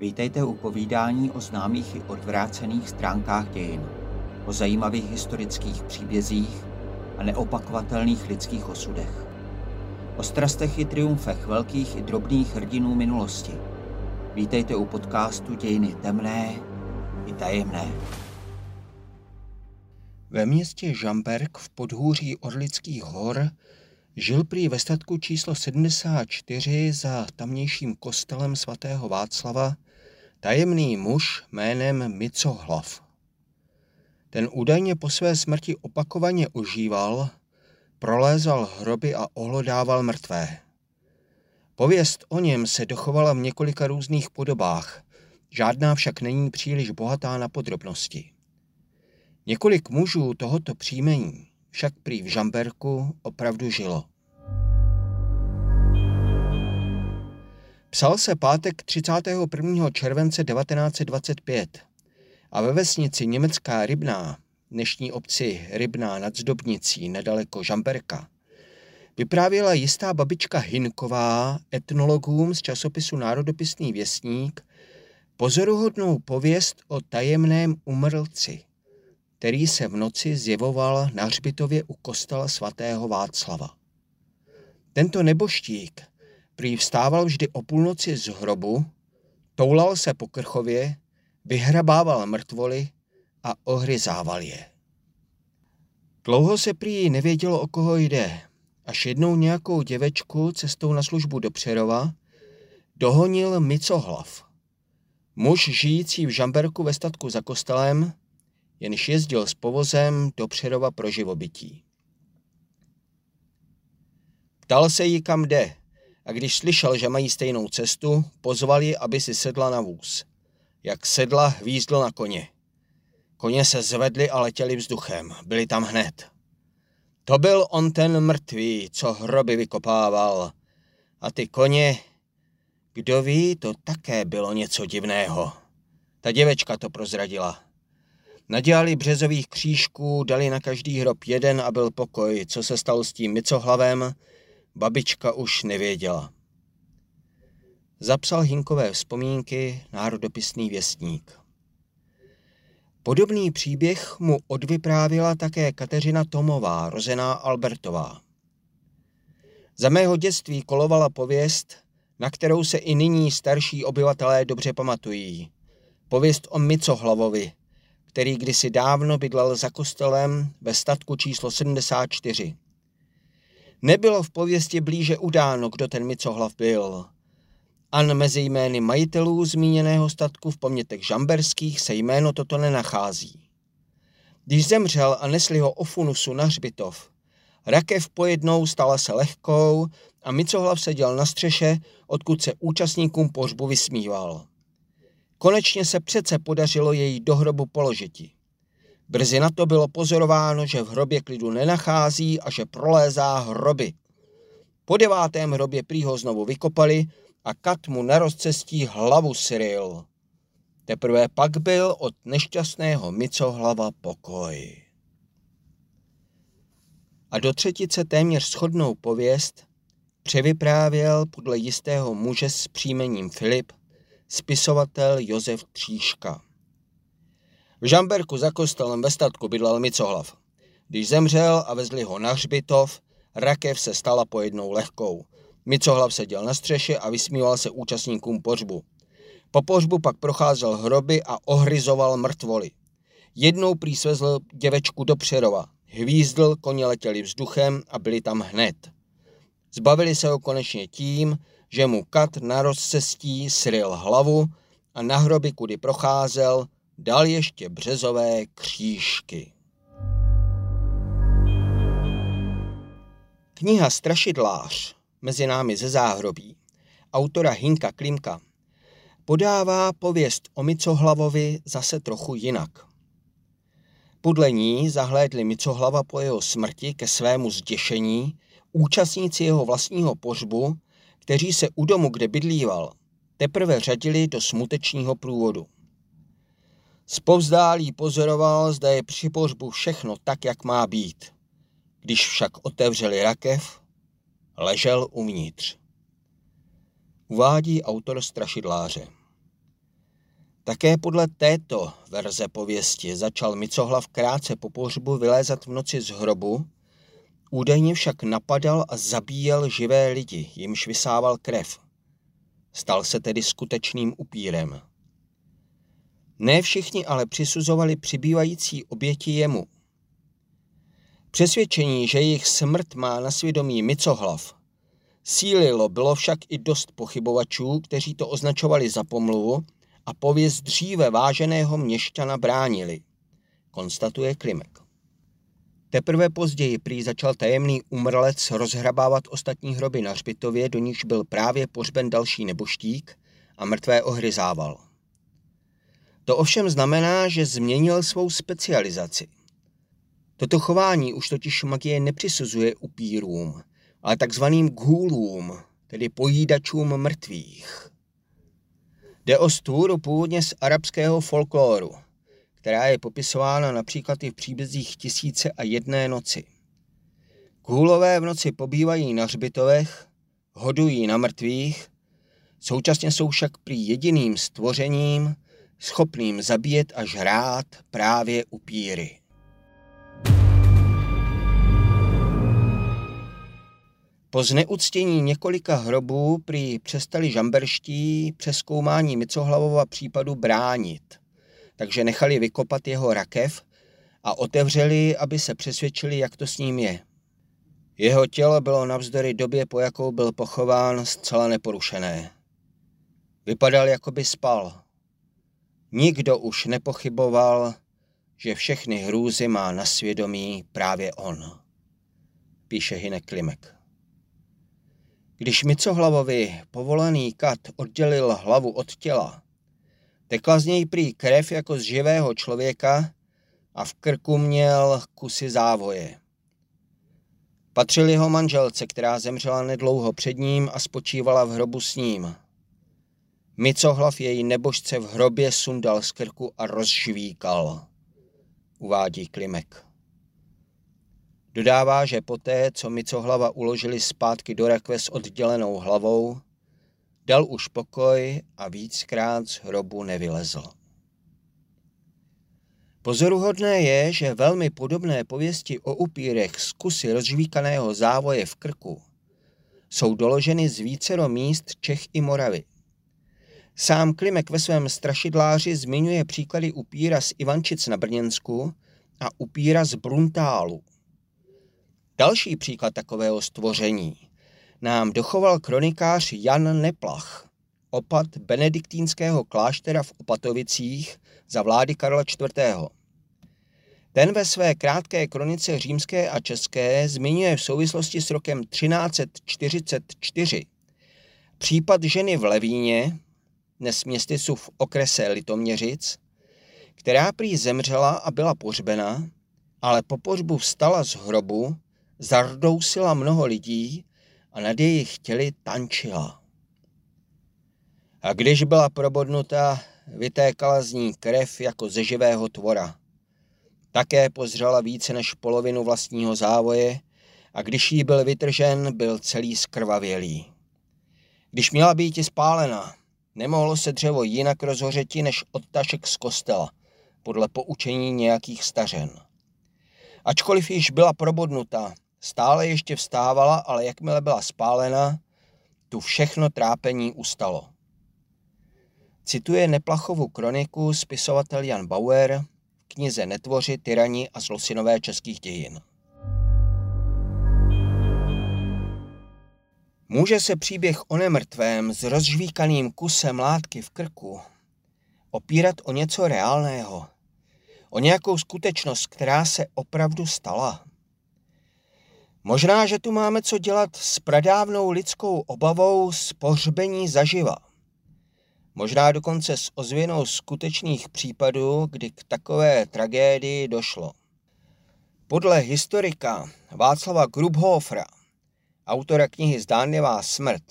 Vítejte u povídání o známých i odvrácených stránkách dějin, o zajímavých historických příbězích a neopakovatelných lidských osudech. O strastech i triumfech velkých i drobných hrdinů minulosti. Vítejte u podcastu Dějiny temné i tajemné. Ve městě Žamberg v podhůří Orlických hor žil prý ve statku číslo 74 za tamnějším kostelem svatého Václava tajemný muž jménem Micohlav. Ten údajně po své smrti opakovaně ožíval, prolézal hroby a ohlodával mrtvé. Pověst o něm se dochovala v několika různých podobách, žádná však není příliš bohatá na podrobnosti. Několik mužů tohoto příjmení však prý v Žamberku opravdu žilo. Psal se pátek 31. července 1925 a ve vesnici Německá Rybná, dnešní obci Rybná nad Zdobnicí, nedaleko Žamberka, vyprávěla jistá babička Hinková etnologům z časopisu Národopisný věstník pozoruhodnou pověst o tajemném umrlci, který se v noci zjevoval na hřbitově u kostela svatého Václava. Tento neboštík prý vstával vždy o půlnoci z hrobu, toulal se po krchově, vyhrabával mrtvoly a ohryzával je. Dlouho se prý nevědělo, o koho jde, až jednou nějakou děvečku cestou na službu do Přerova dohonil Micohlav. Muž žijící v Žamberku ve statku za kostelem, jenž jezdil s povozem do Přerova pro živobytí. Ptal se jí, kam jde, a když slyšel, že mají stejnou cestu, pozval ji, aby si sedla na vůz. Jak sedla, hvízdl na koně. Koně se zvedly a letěli vzduchem. Byli tam hned. To byl on ten mrtvý, co hroby vykopával. A ty koně, kdo ví, to také bylo něco divného. Ta děvečka to prozradila. Nadělali březových křížků, dali na každý hrob jeden a byl pokoj. Co se stalo s tím mycohlavem, babička už nevěděla. Zapsal Hinkové vzpomínky národopisný věstník. Podobný příběh mu odvyprávila také Kateřina Tomová, rozená Albertová. Za mého dětství kolovala pověst, na kterou se i nyní starší obyvatelé dobře pamatují. Pověst o Micohlavovi, který kdysi dávno bydlel za kostelem ve statku číslo 74. Nebylo v pověsti blíže udáno, kdo ten Micohlav byl. An mezi jmény majitelů zmíněného statku v pomětech žamberských se jméno toto nenachází. Když zemřel a nesli ho o funusu na hřbitov, rakev pojednou stala se lehkou a Micohlav seděl na střeše, odkud se účastníkům pohřbu vysmíval. Konečně se přece podařilo její do hrobu položiti. Brzy na to bylo pozorováno, že v hrobě klidu nenachází a že prolézá hroby. Po devátém hrobě prý ho znovu vykopali a kat mu na rozcestí hlavu syril. Teprve pak byl od nešťastného Micohlava pokoj. A do třetice téměř schodnou pověst převyprávěl podle jistého muže s příjmením Filip spisovatel Josef Tříška. V Žamberku za kostelem ve statku bydlel Micohlav. Když zemřel a vezli ho na hřbitov, rakev se stala pojednou lehkou. Micohlav seděl na střeše a vysmíval se účastníkům pořbu. Po pořbu pak procházel hroby a ohryzoval mrtvoly. Jednou prý svezl děvečku do Přerova. Hvízdl, koně letěli vzduchem a byli tam hned. Zbavili se ho konečně tím, že mu kat na rozcestí sryl hlavu a na hroby, kudy procházel, dal ještě březové křížky. Kniha Strašidlář mezi námi ze záhrobí autora Hinka Klimka podává pověst o Micohlavovi zase trochu jinak. Podle ní zahlédli Micohlava po jeho smrti ke svému zděšení účastníci jeho vlastního pořbu, kteří se u domu, kde bydlíval, teprve řadili do smutečního průvodu. Zpovzdálí pozoroval, zda je při pohřbu všechno tak, jak má být. Když však otevřeli rakev, ležel uvnitř. Uvádí autor strašidláře. Také podle této verze pověsti začal Micohlav krátce po pohřbu vylézat v noci z hrobu, údajně však napadal a zabíjel živé lidi, jimž vysával krev. Stal se tedy skutečným upírem. Ne všichni ale přisuzovali přibývající oběti jemu. Přesvědčení, že jejich smrt má na svědomí Micohlav, sílilo bylo však i dost pochybovačů, kteří to označovali za pomluvu a pověst dříve váženého měšťana bránili, konstatuje Klimek. Teprve později prý začal tajemný umrlec rozhrabávat ostatní hroby na hřbitově, do níž byl právě pořben další neboštík a mrtvé ohryzával. To ovšem znamená, že změnil svou specializaci. Toto chování už totiž magie nepřisuzuje upírům, ale takzvaným ghulům, tedy pojídačům mrtvých. Jde o stůru původně z arabského folkloru, která je popisována například i v příbězích Tisíce a jedné noci. Kůlové v noci pobývají na hřbitovech, hodují na mrtvých, současně jsou však prý jediným stvořením, schopným zabíjet a žrát právě upíry. Po zneuctění několika hrobů prý přestali žamberští přeskoumání Micohlavova případu bránit, takže nechali vykopat jeho rakev a otevřeli, aby se přesvědčili, jak to s ním je. Jeho tělo bylo navzdory době, po jakou byl pochován, zcela neporušené. Vypadal, jako by spal. Nikdo už nepochyboval, že všechny hrůzy má na svědomí právě on, píše Hinek Klimek. Když Micohlavovi povolený kat oddělil hlavu od těla, tekla z něj prý krev jako z živého člověka a v krku měl kusy závoje. Patřil jeho manželce, která zemřela nedlouho před ním a spočívala v hrobu s ním. Micohlav její nebožce v hrobě sundal z krku a rozžvíkal, uvádí Klimek. Dodává, že poté, co Micohlava uložili zpátky do rakve s oddělenou hlavou, dal už pokoj a víckrát z hrobu nevylezl. Pozoruhodné je, že velmi podobné pověsti o upírech z kusy rozžvíkaného závoje v krku jsou doloženy z vícero míst Čech i Moravy. Sám Klimek ve svém strašidláři zmiňuje příklady upíra z Ivančic na Brněnsku a upíra z Bruntálu. Další příklad takového stvoření nám dochoval kronikář Jan Neplach, opat benediktínského kláštera v Opatovicích za vlády Karla IV. Ten ve své krátké kronice římské a české zmiňuje v souvislosti s rokem 1344 případ ženy v Levíně, dnes městysu v okrese Litoměřic, která prý zemřela a byla pohřbena, ale po pohřbu vstala z hrobu zardousila mnoho lidí a nad jejich těly tančila. A když byla probodnuta, vytékala z ní krev jako ze živého tvora. Také pozřela více než polovinu vlastního závoje a když jí byl vytržen, byl celý skrvavělý. Když měla být i spálena, nemohlo se dřevo jinak rozhořeti než odtašek z kostela, podle poučení nějakých stařen. Ačkoliv již byla probodnuta, Stále ještě vstávala, ale jakmile byla spálena, tu všechno trápení ustalo. Cituje Neplachovu kroniku spisovatel Jan Bauer v knize Netvoři, tyrani a zlosinové českých dějin. Může se příběh o nemrtvém s rozžvíkaným kusem látky v krku opírat o něco reálného, o nějakou skutečnost, která se opravdu stala. Možná, že tu máme co dělat s pradávnou lidskou obavou z pohřbení zaživa. Možná dokonce s ozvěnou skutečných případů, kdy k takové tragédii došlo. Podle historika Václava Grubhofra, autora knihy Zdánlivá smrt,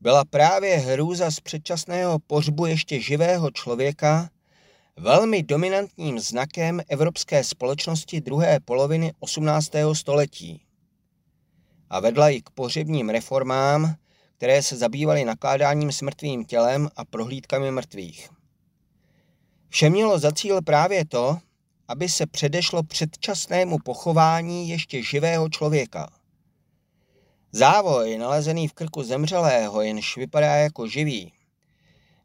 byla právě hrůza z předčasného pohřbu ještě živého člověka velmi dominantním znakem evropské společnosti druhé poloviny 18. století a vedla i k pohřebním reformám, které se zabývaly nakládáním s mrtvým tělem a prohlídkami mrtvých. Vše mělo za cíl právě to, aby se předešlo předčasnému pochování ještě živého člověka. Závoj, nalezený v krku zemřelého, jenž vypadá jako živý,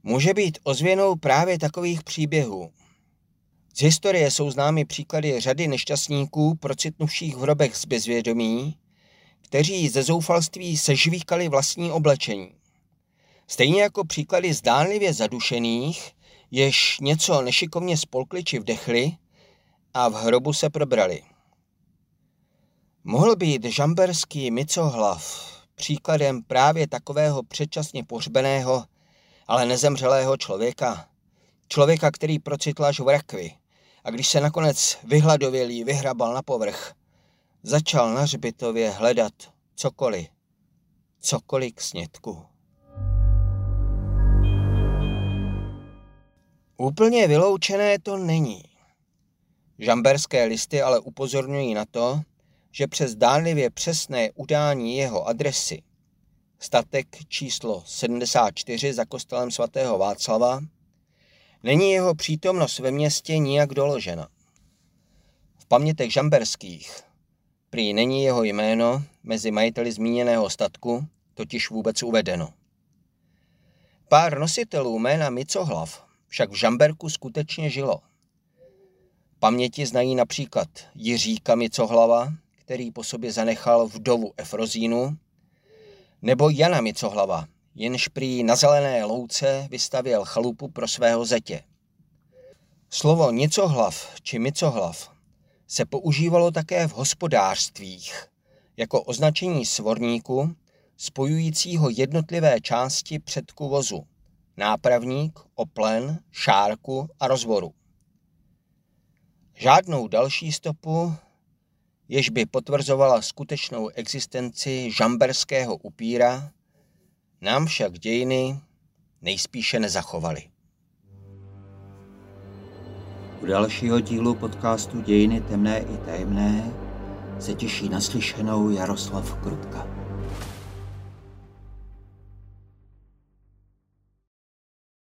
může být ozvěnou právě takových příběhů. Z historie jsou známy příklady řady nešťastníků procitnuvších v hrobech z bezvědomí, kteří ze zoufalství sežvíkali vlastní oblečení. Stejně jako příklady zdánlivě zadušených, jež něco nešikovně spolkli či vdechli a v hrobu se probrali. Mohl být žamberský micohlav příkladem právě takového předčasně pohřbeného, ale nezemřelého člověka. Člověka, který procitl až v rakvi a když se nakonec vyhladovělý vyhrabal na povrch, začal na hřbitově hledat cokoliv, cokoliv k snědku. Úplně vyloučené to není. Žamberské listy ale upozorňují na to, že přes dánlivě přesné udání jeho adresy statek číslo 74 za kostelem svatého Václava, není jeho přítomnost ve městě nijak doložena. V pamětech žamberských prý není jeho jméno mezi majiteli zmíněného statku totiž vůbec uvedeno. Pár nositelů jména Micohlav však v Žamberku skutečně žilo. Paměti znají například Jiříka Micohlava, který po sobě zanechal vdovu Efrozínu, nebo Jana Micohlava, jenž prý na zelené louce vystavěl chalupu pro svého zetě. Slovo nicohlav či micohlav se používalo také v hospodářstvích jako označení svorníku spojujícího jednotlivé části předku vozu, nápravník, oplen, šárku a rozvoru. Žádnou další stopu jež by potvrzovala skutečnou existenci žamberského upíra, nám však dějiny nejspíše nezachovaly. U dalšího dílu podcastu Dějiny temné i tajemné se těší naslyšenou Jaroslav Krutka.